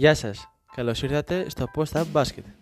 Γεια σας, καλώς ήρθατε στο Post Up Basket.